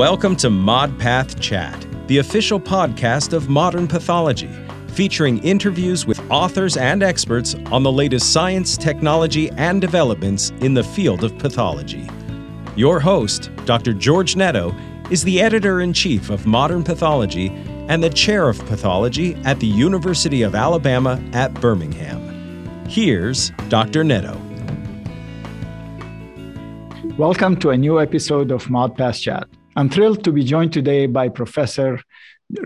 Welcome to ModPath Chat, the official podcast of modern pathology, featuring interviews with authors and experts on the latest science, technology, and developments in the field of pathology. Your host, Dr. George Netto, is the editor in chief of Modern Pathology and the chair of pathology at the University of Alabama at Birmingham. Here's Dr. Netto. Welcome to a new episode of ModPath Chat. I'm thrilled to be joined today by Professor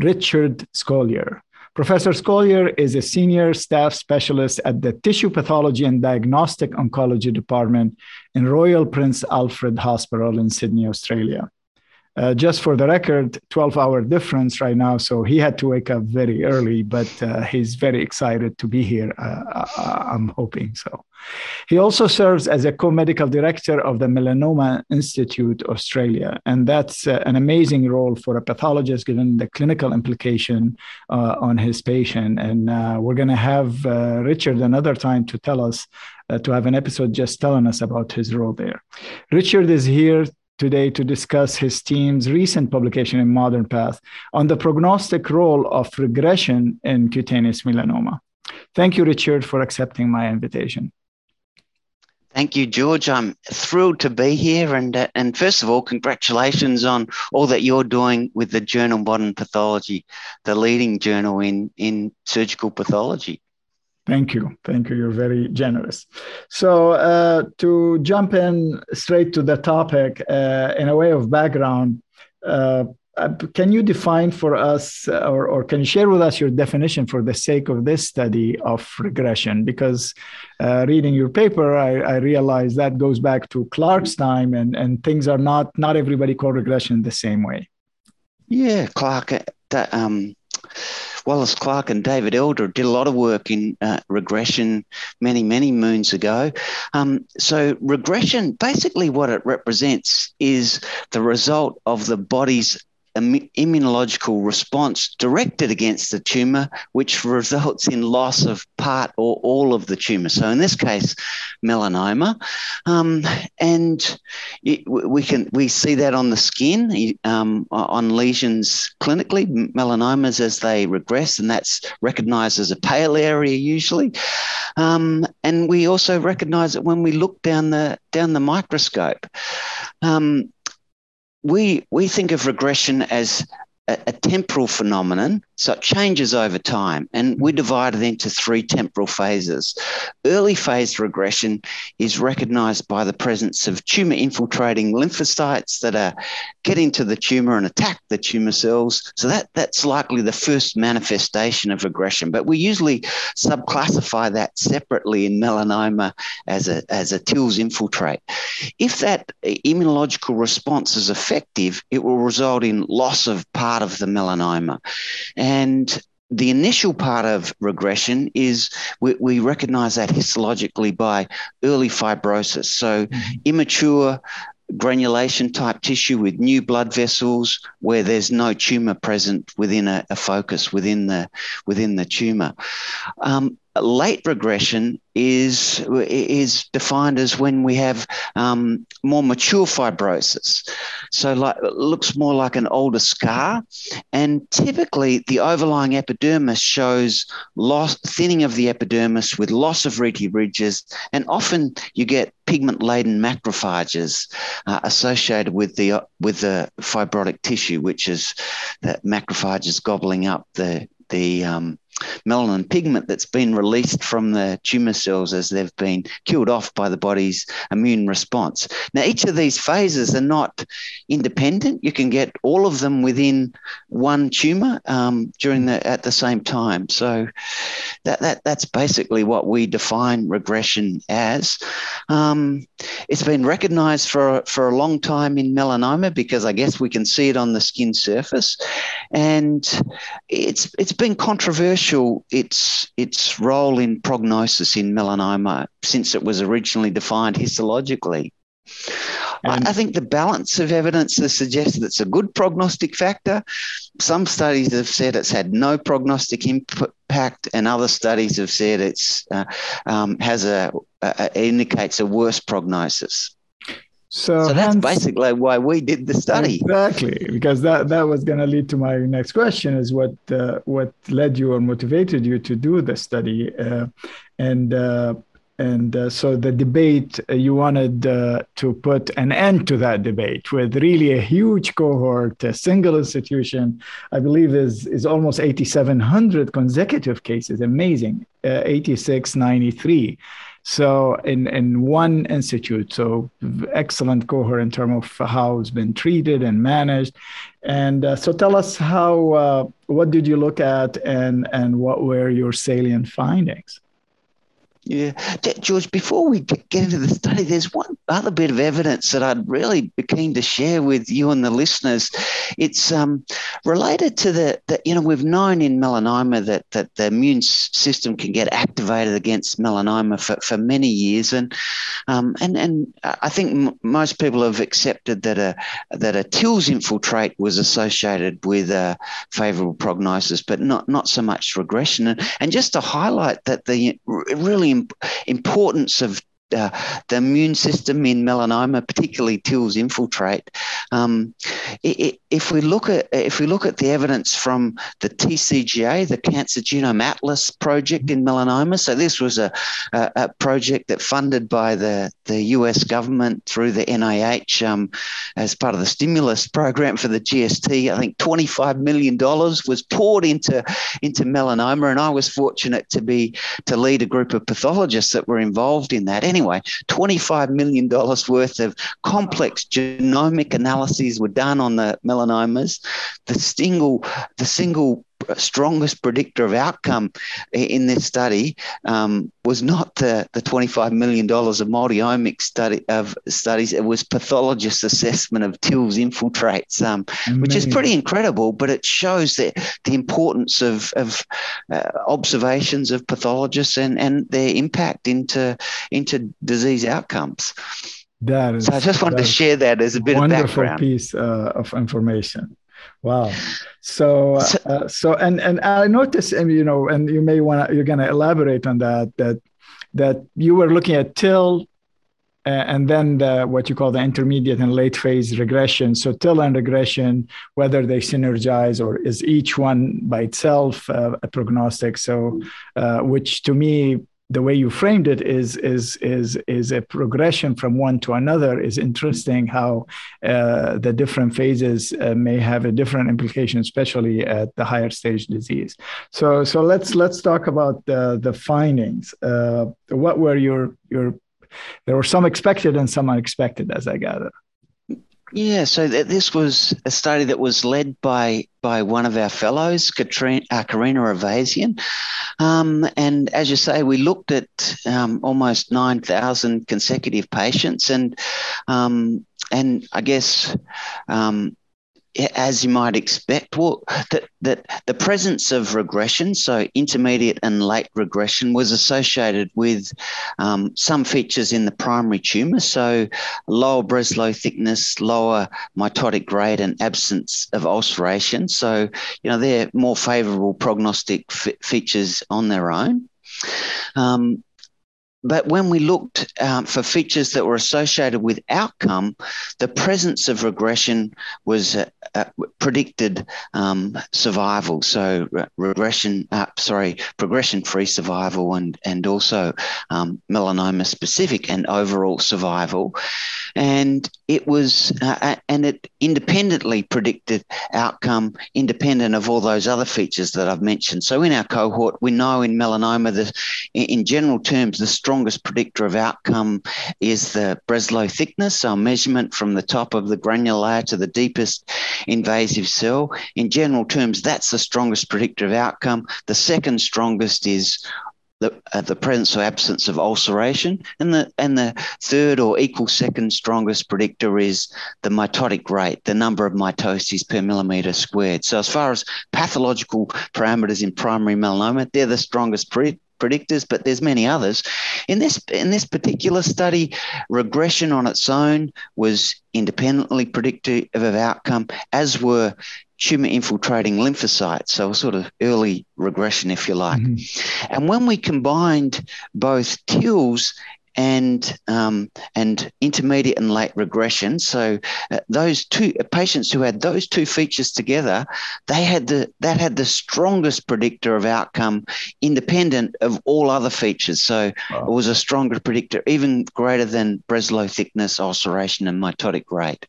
Richard Scolyer. Professor Scolyer is a senior staff specialist at the Tissue Pathology and Diagnostic Oncology Department in Royal Prince Alfred Hospital in Sydney, Australia. Uh, just for the record, 12 hour difference right now. So he had to wake up very early, but uh, he's very excited to be here. Uh, uh I'm hoping so. He also serves as a co medical director of the Melanoma Institute Australia. And that's uh, an amazing role for a pathologist given the clinical implication uh, on his patient. And we're going to have Richard another time to tell us. to have an episode just telling us about his role there. Richard is here today to discuss his team's recent publication in Modern Path on the prognostic role of regression in cutaneous melanoma. Thank you, Richard, for accepting my invitation. Thank you, George. I'm thrilled to be here. And, uh, and first of all, congratulations on all that you're doing with the journal Modern Pathology, the leading journal in, in surgical pathology. Thank you. Thank you. You're very generous. So, uh, to jump in straight to the topic, uh, in a way of background, uh, uh can you define for us, uh, or, or, can you share with us your definition for the sake of this study of regression? Because uh, reading your paper, I, I that goes back to Clark's time, and, and things are not, not everybody call regression the same way. Yeah, Clark, that, um, Wallace Clark and David Elder did a lot of work in uh, regression many, many moons ago. Um, so, regression basically what it represents is the result of the body's immunological response directed against the tumor, which results in loss of part or all of the tumor. So in this case, melanoma, um, and it, we can we see that on the skin um, on lesions clinically, melanomas as they regress, and that's recognised as a pale area usually. Um, and we also recognise it when we look down the down the microscope. Um, we we think of regression as a, a temporal phenomenon so it changes over time, and we hmm. divide it into three temporal phases. Early phase regression is recognized by the presence of tumor infiltrating lymphocytes that are getting to the tumor and attack the tumor cells. So that, that's likely the first manifestation of regression. But we usually subclassify that separately in melanoma as a, as a TILS infiltrate. If that immunological response is effective, it will result in loss of part of the melanoma. And the initial part of regression is we, we, recognize that histologically by early fibrosis. So, mm-hmm. immature granulation type tissue with new blood vessels where there's no tumor present within a, a focus within the within the tumor. Um, late regression is is defined as when we have um, more mature fibrosis. So, like, it looks more like an older scar, and typically the overlying epidermis shows loss, thinning of the epidermis with loss of rete ridges, and often you get pigment-laden macrophages uh, associated with the with the fibrotic tissue, which is that macrophages gobbling up the the um, melanin pigment that's been released from the tumor cells as they've been killed off by the body's immune response. Now, each of these phases are not independent. You can get all of them within one tumor um, during the at the same time. So that, that that's basically what we define regression as. Um, it's been recognized for for a long time in melanoma because I guess we can see it on the skin surface, and it's it's been controversial potential its its role in prognosis in melanoma since it was originally defined histologically. I, I think the balance of evidence has suggested it's a good prognostic factor. Some studies have said it's had no prognostic impact, and other studies have said it's uh, um, has a, a, indicates a worse prognosis. So, so that's hence, basically why we did the study. Exactly, because that, that was going to lead to my next question: is what uh, what led you or motivated you to do the study, uh, and uh, and uh, so the debate uh, you wanted uh, to put an end to that debate with really a huge cohort, a single institution. I believe is is almost 8,700 consecutive cases. Amazing, 8693 so in in one institute, so excellent cohort in terms of how it's been treated and managed. And uh, so tell us how uh, what did you look at and and what were your salient findings? Yeah, George. Before we get into the study, there's one other bit of evidence that I'd really be keen to share with you and the listeners. It's um, related to the, the, you know, we've known in melanoma that that the immune system can get activated against melanoma for, for many years, and um, and and I think m- most people have accepted that a that a TILS infiltrate was associated with a favourable prognosis, but not not so much regression. And, and just to highlight that the really importance of uh, the immune system in melanoma, particularly TILs infiltrate. Um, it, it, if we look at if we look at the evidence from the TCGA, the Cancer Genome Atlas project in melanoma, so this was a, a, a project that funded by the, the US government through the NIH um, as part of the stimulus program for the GST. I think $25 million was poured into, into melanoma, and I was fortunate to be to lead a group of pathologists that were involved in that. Anyway, $25 million worth of complex genomic analyses were done on the melanomas, the single the single strongest predictor of outcome in this study um, was not the, the $25 million of multiomic study of studies. It was pathologist assessment of TILs infiltrates, um, which is pretty incredible, but it shows that the importance of, of uh, observations of pathologists and, and their impact into, into disease outcomes. That is, so I just wanted to share that as a bit wonderful of background. piece uh, of information. Wow. So, uh, so, and and I noticed, and you know, and you may want to, you're going to elaborate on that. That that you were looking at TIL, uh, and then the, what you call the intermediate and late phase regression. So TIL and regression, whether they synergize or is each one by itself uh, a prognostic. So, uh, which to me the way you framed it is is is is a progression from one to another. Is interesting how uh, the different phases uh, may have a different implication especially at the higher stage disease. So so let's let's talk about the the findings. Uh, what were your your there were some expected and some unexpected as i gather yeah, so th- this was a study that was led by by one of our fellows, Katrina, uh, Karina Aivazian. Um, and as you say, we looked at um, almost 9,000 consecutive patients. And, um, and I guess um, as you might expect, well, that, that the presence of regression, so intermediate and late regression, was associated with um, some features in the primary tumour, so lower Breslow thickness, lower mitotic rate, and absence of ulceration. So, you know, they're more favourable prognostic f- features on their own. Um, but when we looked um, for features that were associated with outcome, the presence of regression was uh, uh, predicted um, survival. So re- regression, uh, sorry, progression-free survival, and and also um, melanoma-specific and overall survival. And it was, uh, and it independently predicted outcome, independent of all those other features that I've mentioned. So in our cohort, we know in melanoma that, in general terms, the strongest predictor of outcome is the Breslow thickness, our measurement from the top of the granular layer to the deepest invasive cell. In general terms, that's the strongest predictor of outcome. The second strongest is the, uh, the presence or absence of ulceration. And the, and the third or equal second strongest predictor is the mitotic rate, the number of mitoses per millimeter squared. So, as far as pathological parameters in primary melanoma, they're the strongest pre- predictors, but there's many others. In this in this particular study, regression on its own was independently predictive of outcome, as were tumor infiltrating lymphocytes, so a sort of early regression, if you like. Mm-hmm. And when we combined both TILs and um, and intermediate and late regression. So uh, those two patients who had those two features together, they had the that had the strongest predictor of outcome, independent of all other features. So wow. it was a stronger predictor, even greater than Breslow thickness, ulceration, and mitotic rate.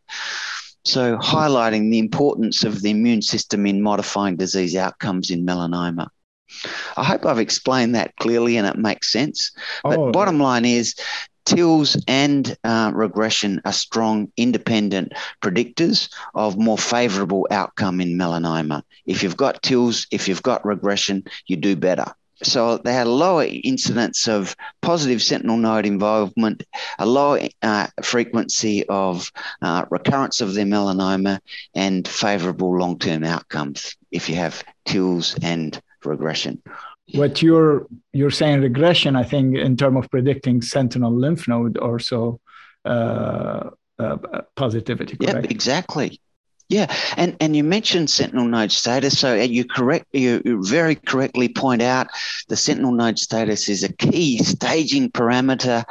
So, highlighting the importance of the immune system in modifying disease outcomes in melanoma. I hope I've explained that clearly and it makes sense. But oh. bottom line is, TILs and uh, regression are strong independent predictors of more favorable outcome in melanoma. If you've got TILs, if you've got regression, you do better. So they had a lower incidence of positive sentinel node involvement, a lower uh, frequency of uh, recurrence of their melanoma, and favourable long term outcomes if you have TILs and regression. What you're you're saying regression, I think, in terms of predicting sentinel lymph node or so uh, uh positivity. Correct? Yep, exactly. Yeah, and and you mentioned sentinel node status, so you correct you, very correctly point out the sentinel node status is a key staging parameter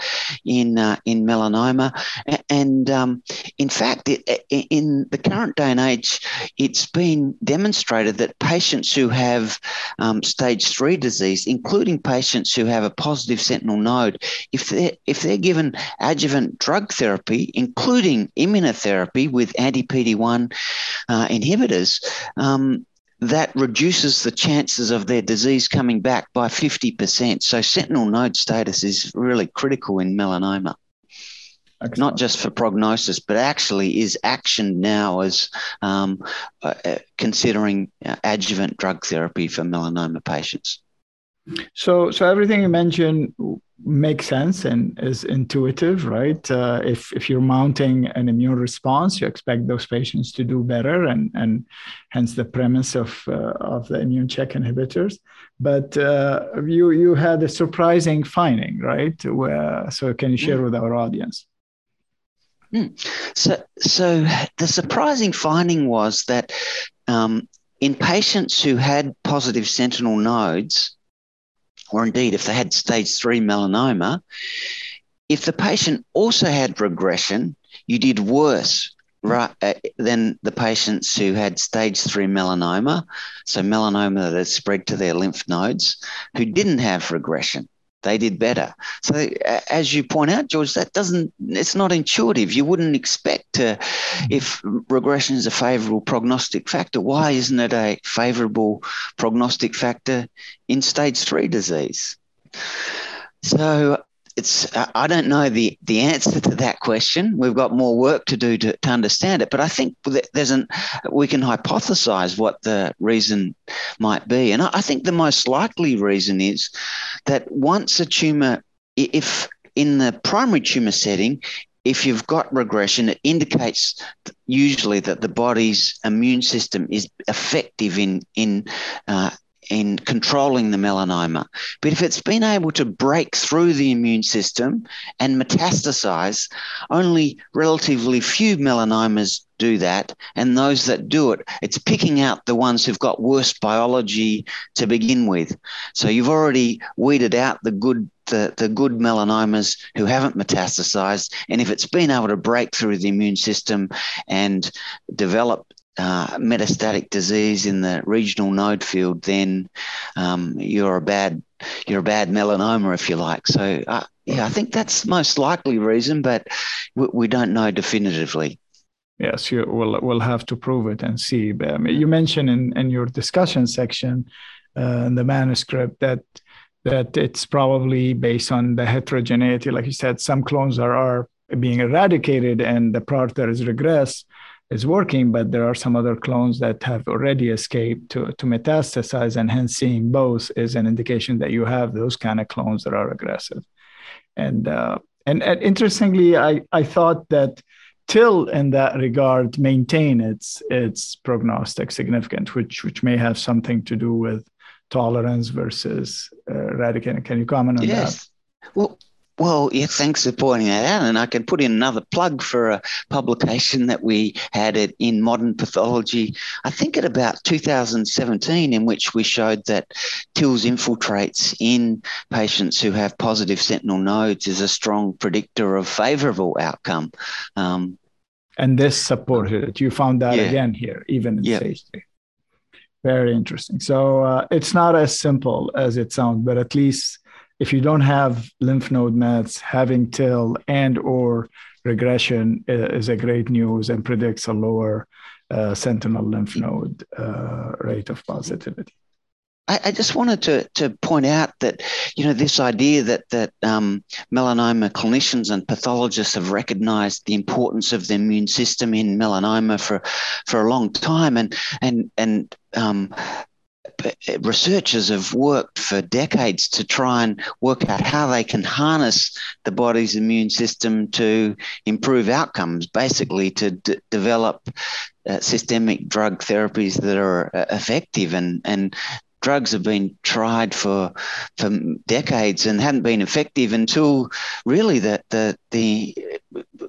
in uh, in melanoma, and um, in fact, it, in the current day and age, it's been demonstrated that patients who have um, stage three disease, including patients who have a positive sentinel node, if they if they're given adjuvant drug therapy, including immunotherapy with anti PD one uh, inhibitors, um, that reduces the chances of their disease coming back by 50%. So, sentinel node status is really critical in melanoma. Excellent. Not just for prognosis, but actually is action now as um, uh, uh considering uh, adjuvant drug therapy for melanoma patients. So, so everything you mentioned makes sense and is intuitive, right? Uh, if if you're mounting an immune response, you expect those patients to do better, and and hence the premise of uh, of the immune check inhibitors. But uh, you you had a surprising finding, right? Where, so can you share mm. with our audience? Mm. So so the surprising finding was that um, in patients who had positive sentinel nodes or indeed if they had stage three melanoma, if the patient also had regression, you did worse right, uh, than the patients who had stage three melanoma, so melanoma that had spread to their lymph nodes, who didn't have regression they did better. So, as you point out, George, that doesn't, it's not intuitive. You wouldn't expect to, if regression is a favorable prognostic factor, why isn't it a favorable prognostic factor in stage three disease? So, it's I don't know the the answer to that question. We've got more work to do to, to understand it, but I think there's an we can hypothesize what the reason might be, and I, I think the most likely reason is that once a tumor, if in the primary tumor setting, if you've got regression, it indicates usually that the body's immune system is effective in in uh, in controlling the melanoma. But if it's been able to break through the immune system and metastasize, only relatively few melanomas do that. And those that do it, it's picking out the ones who've got worse biology to begin with. So you've already weeded out the good the, the good melanomas who haven't metastasized. And if it's been able to break through the immune system and develop uh, metastatic disease in the regional node field, then um, you're a bad you're a bad melanoma, if you like. So uh, yeah, I think that's the most likely reason, but we, we don't know definitively. Yes, you will we'll have to prove it and see. You mentioned in, in your discussion section uh, in the manuscript that that it's probably based on the heterogeneity. Like you said, some clones are, are being eradicated and the part that is regress is working, but there are some other clones that have already escaped to, to metastasize, and hence seeing both is an indication that you have those kind of clones that are aggressive. And uh, and, and interestingly, I, I thought that TIL in that regard maintain its its prognostic significance, which which may have something to do with tolerance versus uh. Can you comment on yes. that? Well, Well, yeah, thanks for pointing that out. And I can put in another plug for a publication that we had it in Modern Pathology, I think at about 2017, in which we showed that TILS infiltrates in patients who have positive sentinel nodes is a strong predictor of favorable outcome. Um, and this supported it. You found that yeah. again here, even in yep. stage three. Very interesting. So uh, it's not as simple as it sounds, but at least if you don't have lymph node mets, having TIL and or regression is a great news and predicts a lower uh, sentinel lymph node uh, rate of positivity. I, I, just wanted to, to point out that you know this idea that that um, melanoma clinicians and pathologists have recognised the importance of the immune system in melanoma for for a long time, and and and um, researchers have worked for decades to try and work out how they can harness the body's immune system to improve outcomes, basically to d- develop uh, systemic drug therapies that are uh, effective and and drugs have been tried for for decades and hadn't been effective until really the the the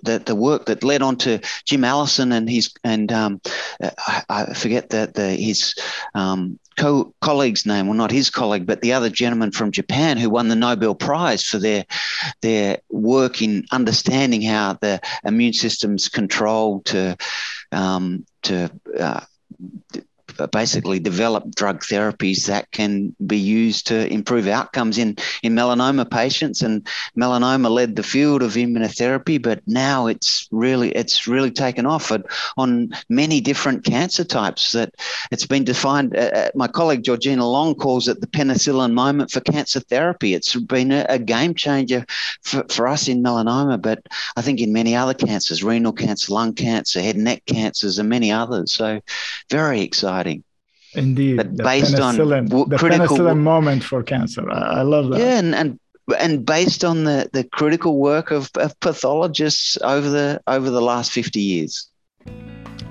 the, the work that led on to Jim Allison and his and um, I, I, forget that the his um, co- colleague's name, well not his colleague, but the other gentleman from Japan who won the Nobel Prize for their their work in understanding how the immune system's controlled to um, to uh, basically develop drug therapies that can be used to improve outcomes in, in melanoma patients. And melanoma led the field of immunotherapy, but now it's really it's really taken off on many different cancer types. That it's been defined. Uh, uh, my colleague Georgina Long calls it the penicillin moment for cancer therapy. It's been a, a game changer for, for us in melanoma, but I think in many other cancers, renal cancer, lung cancer, head and neck cancers, and many others. So very exciting exciting. Indeed, but based on w- the critical penicillin moment for cancer. I, I love that. Yeah, and, and and based on the, the critical work of, of pathologists over the over the last 50 years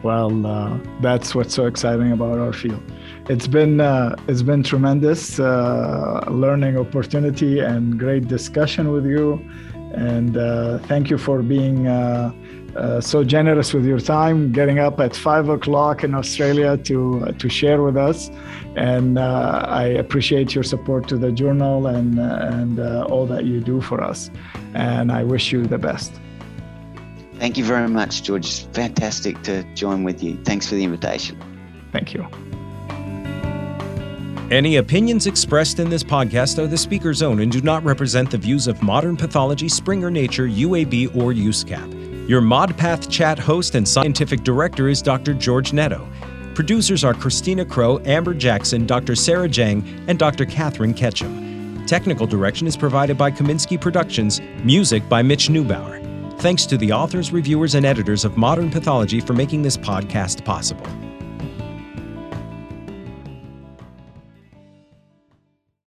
well uh, that's what's so exciting about our field it's been uh, it's been tremendous uh, learning opportunity and great discussion with you and uh, thank you for being uh, so generous with your time, getting up at five o'clock in Australia to uh, to share with us, and uh, I appreciate your support to the journal and uh, and uh, all that you do for us, and I wish you the best. Thank you very much, George. It's fantastic to join with you. Thanks for the invitation. Thank you. Any opinions expressed in this podcast are the speaker's own and do not represent the views of Modern Pathology, Springer Nature, UAB, or USCAP. Your ModPath Chat host and scientific director is Dr. George Netto. Producers are Christina Crow, Amber Jackson, Dr. Sarah Jang, and Dr. Catherine Ketchum. Technical direction is provided by Kaminsky Productions, music by Mitch Neubauer. Thanks to the authors, reviewers, and editors of Modern Pathology for making this podcast possible.